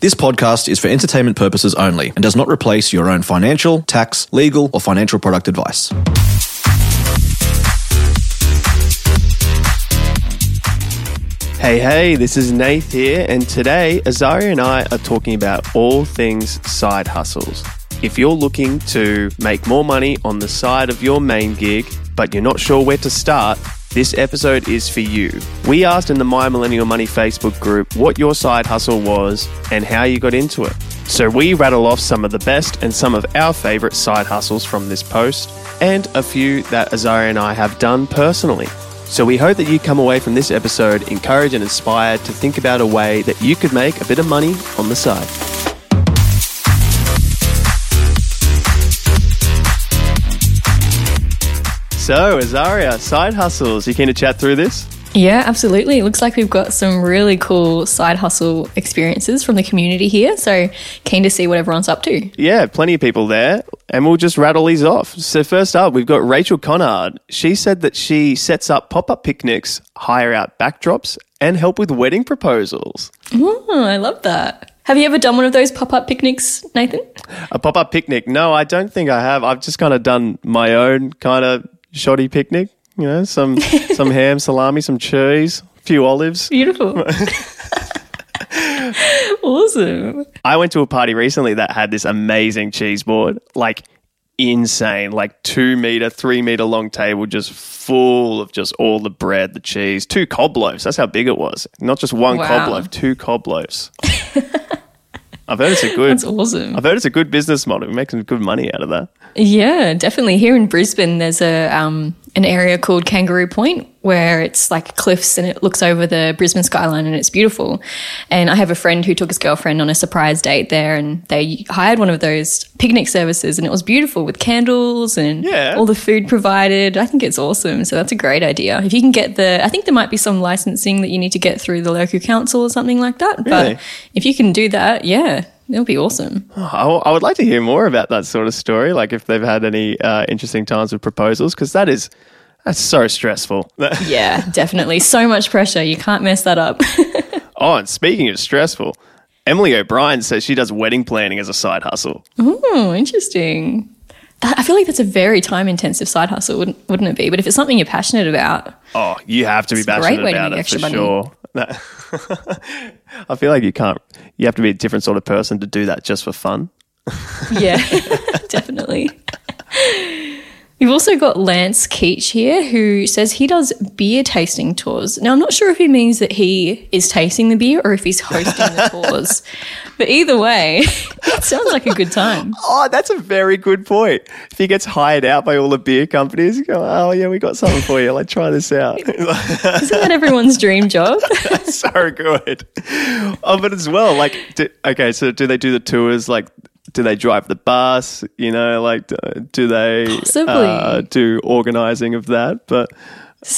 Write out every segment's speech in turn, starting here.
This podcast is for entertainment purposes only and does not replace your own financial, tax, legal, or financial product advice. Hey, hey, this is Nath here, and today Azari and I are talking about all things side hustles. If you're looking to make more money on the side of your main gig, but you're not sure where to start, this episode is for you. We asked in the My Millennial Money Facebook group what your side hustle was and how you got into it. So we rattle off some of the best and some of our favorite side hustles from this post, and a few that Azaria and I have done personally. So we hope that you come away from this episode encouraged and inspired to think about a way that you could make a bit of money on the side. So, Azaria, side hustles. You keen to chat through this? Yeah, absolutely. It looks like we've got some really cool side hustle experiences from the community here. So keen to see what everyone's up to. Yeah, plenty of people there. And we'll just rattle these off. So, first up, we've got Rachel Connard. She said that she sets up pop up picnics, hire out backdrops, and help with wedding proposals. Oh, I love that. Have you ever done one of those pop up picnics, Nathan? A pop up picnic? No, I don't think I have. I've just kind of done my own kind of shoddy picnic. You know, some some ham, salami, some cheese, a few olives. Beautiful. awesome. I went to a party recently that had this amazing cheese board, like insane, like two meter, three meter long table, just full of just all the bread, the cheese, two cob loaves. That's how big it was. Not just one Wow. cob loaf, two cob loaves. I've heard it's a good. That's awesome. I've heard it's a good business model. We make some good money out of that. Yeah, definitely. Here in Brisbane, there's a um, an area called Kangaroo Point where it's like cliffs and it looks over the Brisbane skyline and it's beautiful. And I have a friend who took his girlfriend on a surprise date there, and they hired one of those picnic services, and it was beautiful with candles and Yeah. all the food provided. I think it's awesome. So that's a great idea. If you can get the, I think there might be some licensing that you need to get through the local council or something like that. Really? But if you can do that, yeah, it'll be awesome. I, I would like to hear more about that sort of story, like if they've had any uh, interesting times with proposals, because that is that's so stressful. Yeah, definitely. So much pressure. You can't mess that up. oh, and speaking of stressful, Emily O'Brien says she does wedding planning as a side hustle. oh, interesting. That, I feel like that's a very time intensive side hustle, wouldn't, wouldn't it be? But if it's something you're passionate about, Oh, you have to be passionate about it for money. That- I feel like you can't. You have to be a different sort of person to do that just for fun. yeah, definitely. We've also got Lance Keach here who says he does beer tasting tours. Now, I'm not sure if he means that he is tasting the beer or if he's hosting the tours. But either way, it sounds like a good time. Oh, that's a very good point. If he gets hired out by all the beer companies, go, oh yeah, we got something for you. Like try this out. Isn't that everyone's dream job? so good. Oh, but as well, like, do, okay, so do they do the tours? Like, do they drive the bus? You know, like, do, they Possibly. uh, do organizing of that? But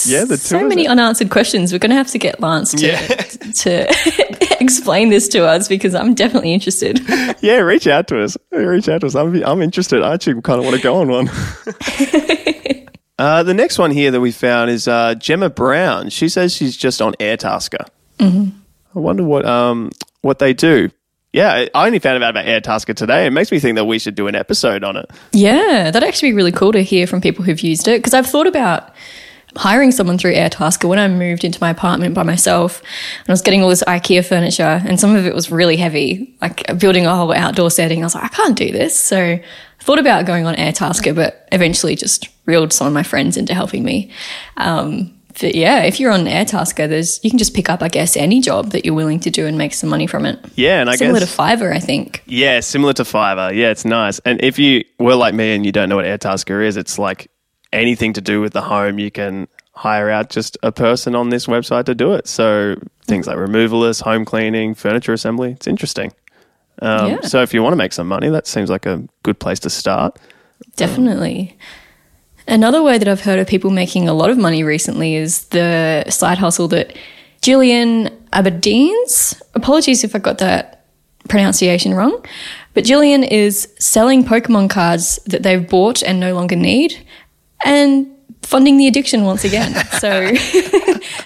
yeah, the so many are- unanswered questions. We're going to have to get Lance to, Yeah. to explain this to us because I'm definitely interested. yeah, reach out to us. Reach out to us. I'm, I'm interested. I actually kind of want to go on one. uh, the next one here that we found is uh, Gemma Brown. She says she's just on Airtasker. Mm-hmm. I wonder what um what they do. Yeah, I only found out about Airtasker today. It makes me think that we should do an episode on it. Yeah, that'd actually be really cool to hear from people who've used it because I've thought about hiring someone through Airtasker when I moved into my apartment by myself and I was getting all this IKEA furniture and some of it was really heavy, like building a whole outdoor setting. I was like, I can't do this. So I thought about going on Airtasker, but eventually just reeled some of my friends into helping me. Um, yeah, if you're on Airtasker, there's you can just pick up, I guess, any job that you're willing to do and make some money from it. Yeah, and I Similar guess similar to Fiverr, I think. Yeah, similar to Fiverr. Yeah, it's nice. And if you were like me and you don't know what Airtasker is, it's like anything to do with the home. You can hire out just a person on this website to do it. So things like removalists, home cleaning, furniture assembly. It's interesting. Um, Yeah. So if you want to make some money, that seems like a good place to start. Definitely. Another way that I've heard of people making a lot of money recently is the side hustle that Gillian Aberdeen's, apologies if I got that pronunciation wrong, but Gillian is selling Pokemon cards that they've bought and no longer need and funding the addiction once again. So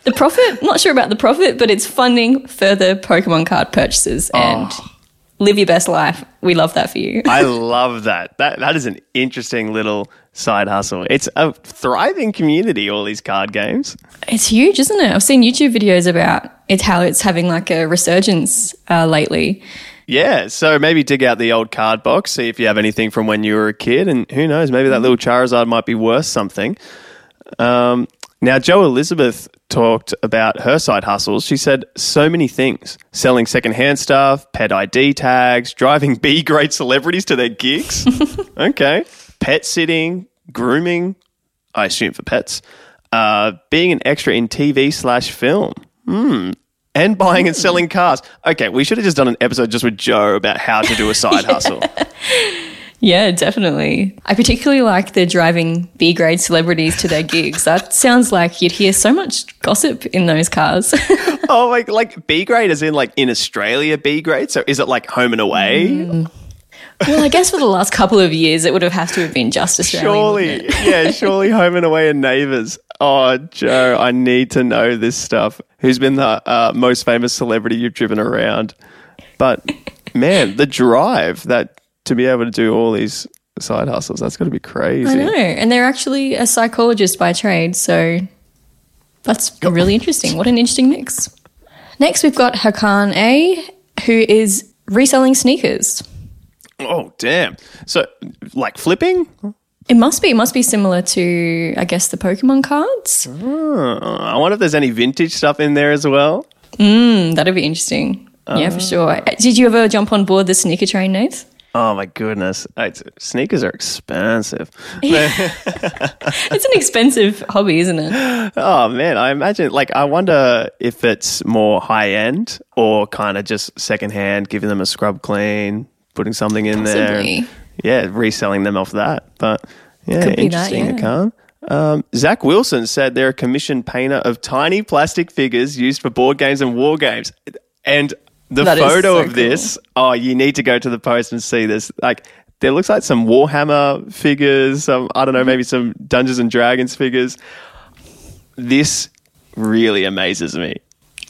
the profit, not sure about the profit, but it's funding further Pokemon card purchases. Oh. And live your best life. We love that for you. I love that. That that is an interesting little side hustle. It's a thriving community. All these card games. It's huge, isn't it? I've seen YouTube videos about it's how it's having like a resurgence uh, lately. Yeah, so maybe dig out the old card box, see if you have anything from when you were a kid, and who knows, maybe that little Charizard might be worth something. Um, now, Joe Elizabeth talked about her side hustles. She said so many things selling secondhand stuff, pet ID tags, driving B grade celebrities to their gigs. okay. Pet sitting, grooming, I assume for pets, uh, being an extra in TV slash film. Hmm. And buying and selling cars. Okay, we should have just done an episode just with Joe about how to do a side hustle. Yeah, definitely. I particularly like the driving B grade celebrities to their gigs. That sounds like you'd hear so much gossip in those cars. oh, like like B grade is in like in Australia B grade. So is it like home and away? well, I guess for the last couple of years, it would have had to have been just Australian. wouldn't Surely, yeah, surely home and away and neighbours. Oh, Joe, I need to know this stuff. Who's been the uh, most famous celebrity you've driven around? But man, the drive that to be able to do all these side hustles, that's got to be crazy. I know. And they're actually a psychologist by trade. So that's really interesting. What an interesting mix. Next, we've got Hakan A, who is reselling sneakers. Oh, damn. So, like flipping? It must be. It must be similar to, I guess, the Pokemon cards. Oh, I wonder if there's any vintage stuff in there as well. Mm, that'd be interesting. yeah, for sure. Did you ever jump on board the sneaker train, Nate? Oh my goodness, It's- sneakers are expensive. It's an expensive hobby, isn't it? Oh man, I imagine like I wonder if it's more high end or kind of just secondhand, giving them a scrub clean, putting something in Possibly. there. Yeah, reselling them off that. But yeah, that, interesting. I yeah. Um, Zach Wilson said they're a commissioned painter of tiny plastic figures used for board games and war games. And the That photo so of this, oh, you need to go to the post and see this. Like, there looks like some Warhammer figures, some, I don't know, maybe some Dungeons and Dragons figures. This really amazes me.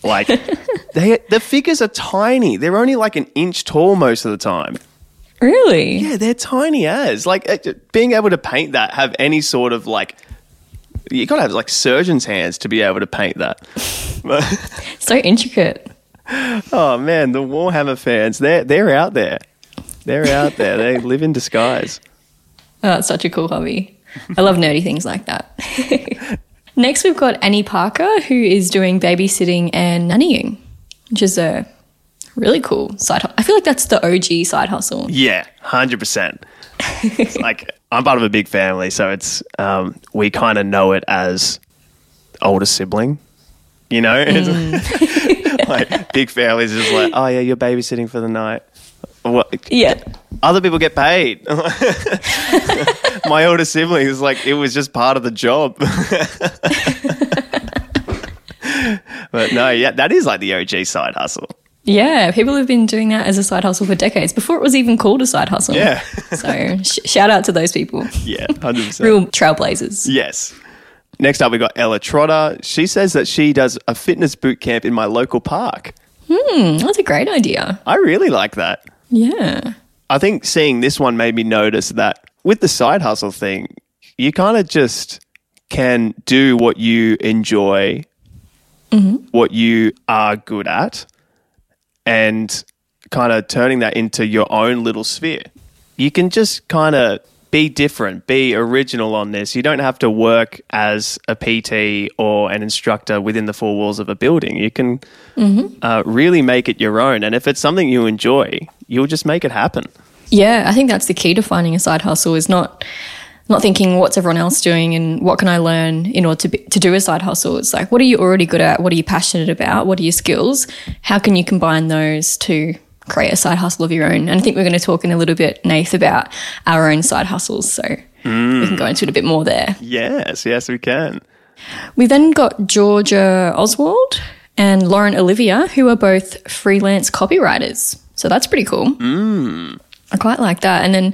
Like, they, the figures are tiny. They're only like an inch tall most of the time. Really? Yeah, they're tiny as. Like uh, being able to paint that, have any sort of like, you gotta have like surgeon's hands to be able to paint that. So intricate. Oh man, the Warhammer fans, they're they're out there. They're out there. They live in disguise. Oh, that's such a cool hobby. I love nerdy things like that. Next, we've got Annie Parker, who is doing babysitting and nannying, which is a really cool side hustle. I feel like that's the OG side hustle. Yeah, hundred percent. Like I'm part of a big family, so it's um, we kind of know it as older sibling. You know, It's like big families is like, oh yeah, you're babysitting for the night. What? Yeah. other people get paid. My older sibling is like, it was just part of the job. but no, yeah, that is like the OG side hustle. Yeah, people have been doing that as a side hustle for decades before it was even called a side hustle. Yeah. so sh- shout out to those people. Yeah, 100%. Real trailblazers. Yes. Next up, we got Ella Trotter. She says that she does a fitness boot camp in my local park. Hmm, that's a great idea. I really like that. Yeah. I think seeing this one made me notice that with the side hustle thing, you kind of just can do what you enjoy, what you are good at, and kind of turning that into your own little sphere. You can just kind of be different, be original on this. You don't have to work as a PT or an instructor within the four walls of a building. You can uh, really make it your own. And if it's something you enjoy, you'll just make it happen. Yeah, I think that's the key to finding a side hustle is not not thinking what's everyone else doing and what can I learn in order to be, to do a side hustle. It's like what are you already good at? What are you passionate about? What are your skills? How can you combine those to create a side hustle of your own? And I think we're going to talk in a little bit, Nath, about our own side hustles. So we can mm. go into it a bit more there. Yes, yes, we can. We then got Georgia Oswald and Lauren Olivia, who are both freelance copywriters. So that's pretty cool. Mm. I quite like that. And then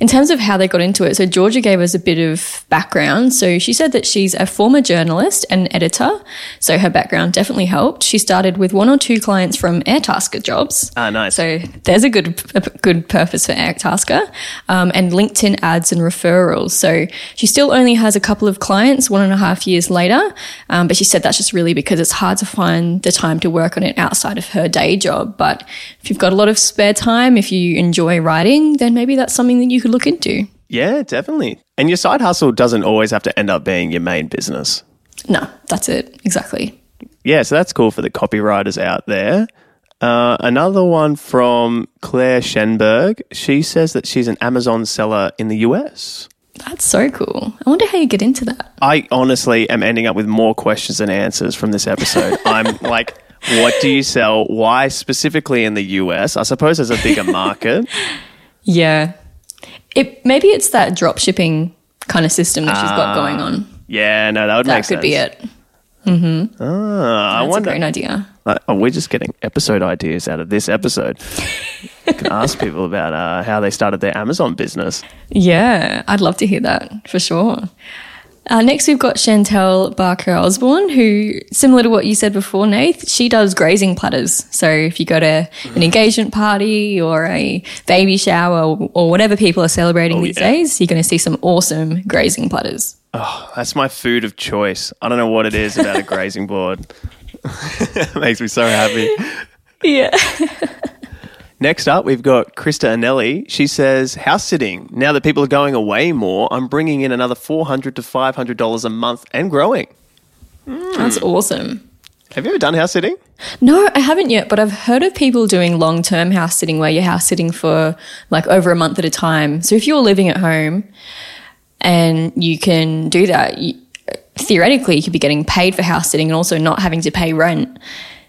in terms of how they got into it, so Georgia gave us a bit of background. So she said that she's a former journalist and editor. So her background definitely helped. She started with one or two clients from Airtasker jobs. Ah, nice. So there's a good a good purpose for Airtasker um, and LinkedIn ads and referrals. So she still only has a couple of clients one and a half years later. Um, but she said that's just really because it's hard to find the time to work on it outside of her day job. But if you've got a lot of spare time, if you enjoy writing, then maybe that's something that you could look into. Yeah, definitely. And your side hustle doesn't always have to end up being your main business. No, that's it. Exactly. Yeah, so that's cool for the copywriters out there. Uh, another one from Claire Schenberg. She says that she's an Amazon seller in the US. That's so cool. I wonder how you get into that. I honestly am ending up with more questions than answers from this episode. I'm like, what do you sell? Why specifically in the US? I suppose there's a bigger market. Yeah. It maybe it's that drop shipping kind of system that she's got going on. Yeah, no, that would be That make could sense. be it. Ah, I That's wonder. a great idea. Uh, oh, we're just getting episode ideas out of this episode. you can ask people about uh, how they started their Amazon business. Yeah, I'd love to hear that for sure. Uh, next, we've got Chantel Barker Osborne, who, similar to what you said before, Nath, she does grazing platters. So if you go to an engagement party or a baby shower or, or whatever people are celebrating Oh, these yeah. days, you're going to see some awesome grazing platters. Oh, that's my food of choice. I don't know what it is about a grazing board. it makes me so happy. Yeah. Next up, we've got Krista Anelli. She says, House sitting. Now that people are going away more, I'm bringing in another $400 to $500 a month and growing. That's hmm. awesome. Have you ever done house sitting? No, I haven't yet, but I've heard of people doing long term house sitting where you're house sitting for like over a month at a time. So if you're living at home and you can do that, you, theoretically, you could be getting paid for house sitting and also not having to pay rent.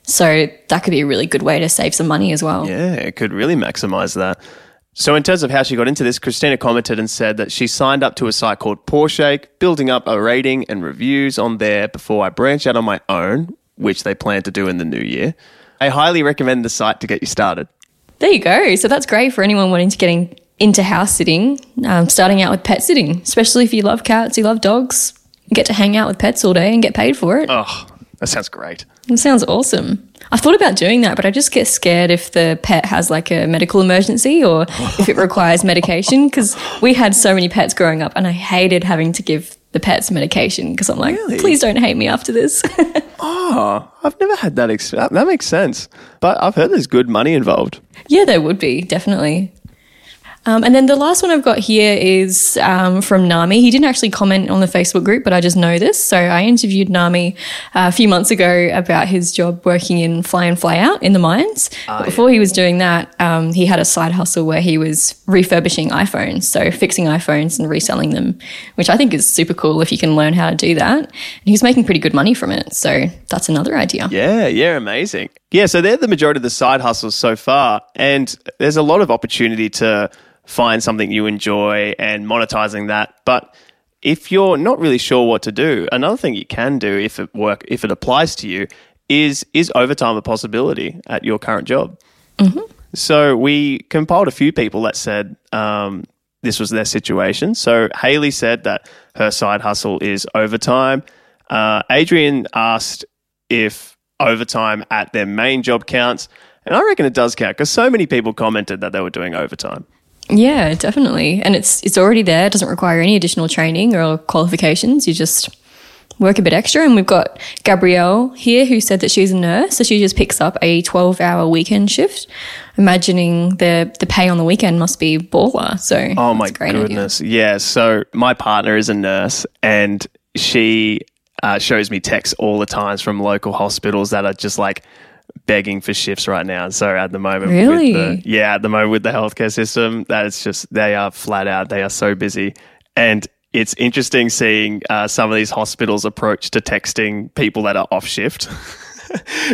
So that could be a really good way to save some money as well. Yeah, it could really maximize that. So, in terms of how she got into this, Christina commented and said that she signed up to a site called Pawshake, building up a rating and reviews on there before I branch out on my own, which they plan to do in the new year. I highly recommend the site to get you started. There you go. So that's great for anyone wanting to get in, into house sitting, um, starting out with pet sitting, especially if you love cats, you love dogs. You get to hang out with pets all day and get paid for it. Oh, that sounds great. It sounds awesome. I thought about doing that, but I just get scared if the pet has like a medical emergency or if it requires medication because we had so many pets growing up and I hated having to give the pets medication because I'm like, Really? please don't hate me after this. Oh, I've never had that. Ex- that makes sense. But I've heard there's good money involved. yeah, there would be, definitely. Um, and then the last one I've got here is um, from Nami. He didn't actually comment on the Facebook group, but I just know this. So I interviewed Nami uh, a few months ago about his job working in fly in, fly out in the mines. but before he was doing that, um, he had a side hustle where he was refurbishing iPhones, so fixing iPhones and reselling them, which I think is super cool if you can learn how to do that. And he was making pretty good money from it. So that's another idea. Yeah, yeah, amazing. Yeah, so they're the majority of the side hustles so far. And there's a lot of opportunity to find something you enjoy and monetizing that. But if you're not really sure what to do, another thing you can do if it work if it applies to you is is overtime a possibility at your current job? So we compiled a few people that said um, this was their situation. So Haley said that her side hustle is overtime. Uh, Adrian asked if overtime at their main job counts. And I reckon it does count because so many people commented that they were doing overtime. Yeah, definitely. And it's it's already there. It doesn't require any additional training or qualifications. You just work a bit extra. And we've got Gabrielle here who said that she's a nurse, so she just picks up a twelve hour weekend shift. Imagining the the pay on the weekend must be baller. So Oh my a idea. goodness. Yeah. So my partner is a nurse and she uh, shows me texts all the times from local hospitals that are just like begging for shifts right now. So at the moment, Really? with the, yeah, at the moment with the healthcare system, that it's just, they are flat out. They are so busy. And it's interesting seeing uh, some of these hospitals approach to texting people that are off shift.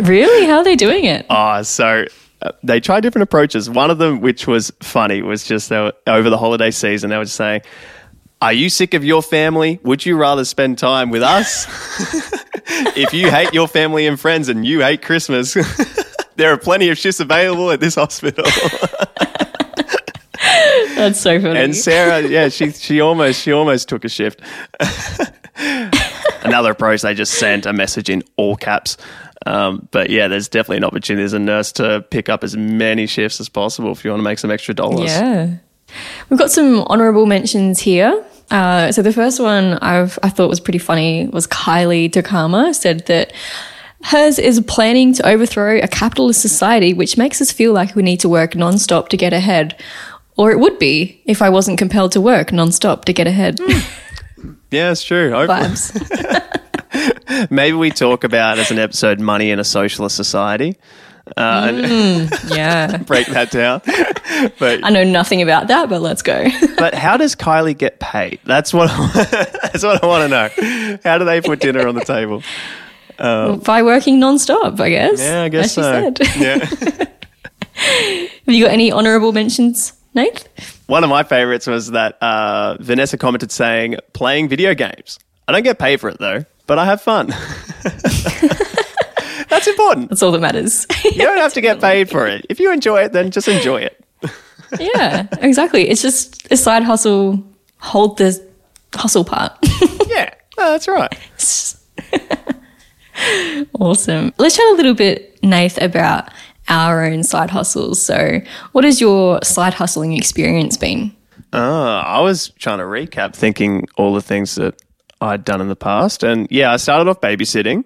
Really? How are they doing it? Ah, so uh, they tried different approaches. One of them, which was funny, was just they were, over the holiday season, they were just saying, Are you sick of your family? Would you rather spend time with us? if you hate your family and friends and you hate Christmas, there are plenty of shifts available at this hospital. That's so funny. And Sarah, yeah, she she almost she almost took a shift. Another approach, they just sent a message in all caps. Um, but yeah, there's definitely an opportunity as a nurse to pick up as many shifts as possible if you want to make some extra dollars. Yeah. We've got some honourable mentions here. Uh, so the first one I've, I thought was pretty funny was Kylie Takama said that hers is planning to overthrow a capitalist society which makes us feel like we need to work non-stop to get ahead. Or it would be if I wasn't compelled to work non-stop to get ahead. Yeah, it's true. Vibes. Maybe we talk about as an episode money in a socialist society. Uh, and Yeah. break that down. but I know nothing about that, but let's go. but how does Kylie get paid? That's what that's what I want to know. How do they put dinner on the table? By working non-stop, I guess. Yeah, I guess so. said. Yeah. Have you got any honourable mentions, Nate? One of my favorites was that uh, Vanessa commented saying, "Playing video games. I don't get paid for it though, but I have fun." That's important. That's all that matters. You don't have to get paid for it. If you enjoy it, then just enjoy it. yeah, exactly. It's just a side hustle. Hold the hustle part. Yeah, no, that's right. awesome. Let's chat a little bit, Nath, about our own side hustles. So, what has your side hustling experience been? Uh, I was trying to recap, thinking all the things that I'd done in the past, and yeah, I started off babysitting.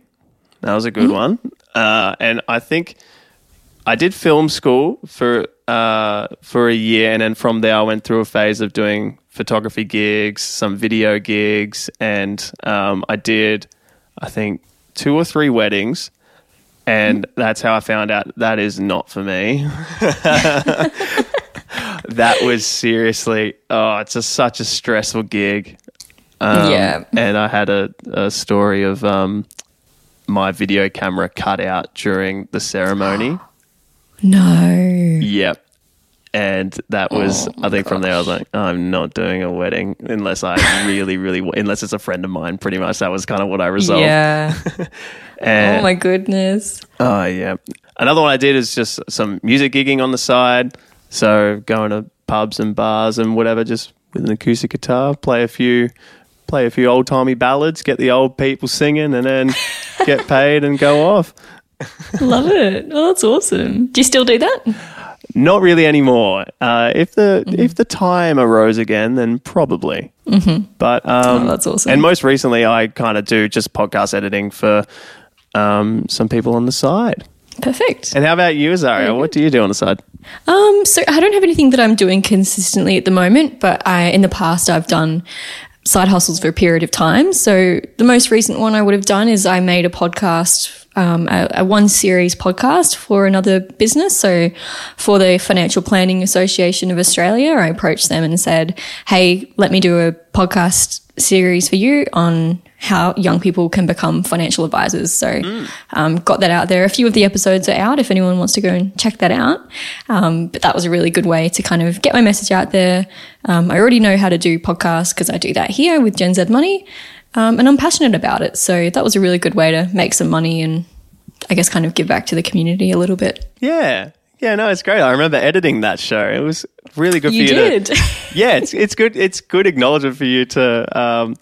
That was a good one, uh, and I think I did film school for uh, for a year, and then from there I went through a phase of doing photography gigs, some video gigs, and um, I did, I think, two or three weddings. And that's how I found out that is not for me. that was seriously, oh, it's just such a stressful gig. Um, Yeah. And I had a, a story of um, my video camera cut out during the ceremony. No. Yep. And that was, Oh I think from there, I was like, I'm not doing a wedding unless I really, really, wa- unless it's a friend of mine, pretty much. That was kind of what I resolved. Yeah. And, oh my goodness. Oh yeah. Another one I did is just some music gigging on the side. So going to pubs and bars and whatever, just with an acoustic guitar, play a few play a few old timey ballads, get the old people singing and then get paid and go off. Love it. Oh, that's awesome. Do you still do that? Not really anymore. Uh, if the if the time arose again, then probably. Mm-hmm. But um, Oh, that's awesome. And most recently, I kind of do just podcast editing for um, some people on the side. Perfect. And how about you, Azaria? What do you do on the side? Um, so I don't have anything that I'm doing consistently at the moment, but I in the past I've done side hustles for a period of time. So the most recent one I would have done is I made a podcast, um, a, a one series podcast for another business. So for the Financial Planning Association of Australia, I approached them and said, "Hey, let me do a podcast series for you on how young people can become financial advisors. So, um, got that out there. A few of the episodes are out if anyone wants to go and check that out. Um, but that was a really good way to kind of get my message out there. Um, I already know how to do podcasts because I do that here with Gen Z Money, um, and I'm passionate about it. So that was a really good way to make some money and I guess kind of give back to the community a little bit. Yeah. Yeah, no, it's great. I remember editing that show. It was really good You for you did. to Yeah, it's it's good it's good acknowledgement for you to um,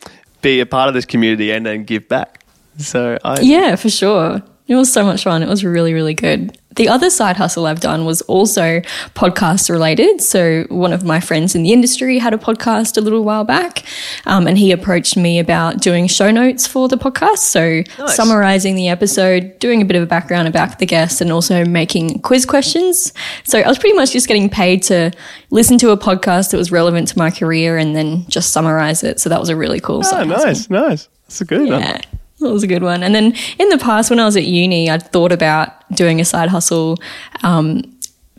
be a part of this community and then give back. So I Yeah, for sure. It was so much fun. It was really, really good. The other side hustle I've done was also podcast related. So, one of my friends in the industry had a podcast a little while back, um, and he approached me about doing show notes for the podcast. So, summarizing the episode, doing a bit of a background about the guest, and also making quiz questions. So, I was pretty much just getting paid to listen to a podcast that was relevant to my career and then just summarize it. So, that was a really cool Oh, side hustle. nice, nice. That's a good one. That was a good one. And then in the past, when I was at uni, I'd thought about doing a side hustle, um,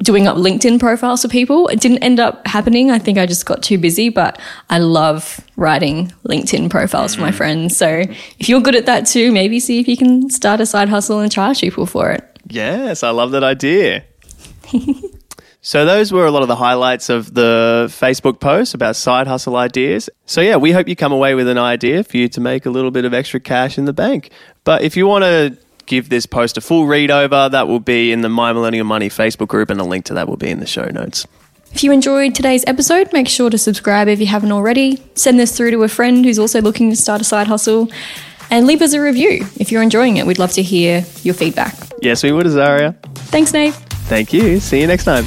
doing up LinkedIn profiles for people. It didn't end up happening. I think I just got too busy, but I love writing LinkedIn profiles for my friends. So if you're good at that too, maybe see if you can start a side hustle and charge people for it. Yes, I love that idea. so those were a lot of the highlights of the Facebook post about side hustle ideas. So yeah, we hope you come away with an idea for you to make a little bit of extra cash in the bank. But if you want to give this post a full read over, that will be in the My Millennial Money Facebook group and a link to that will be in the show notes. If you enjoyed today's episode, make sure to subscribe if you haven't already. Send this through to a friend who's also looking to start a side hustle. And leave us a review if you're enjoying it. We'd love to hear your feedback. Yes, we would, Azaria. Thanks, Nate. Thank you. See you next time.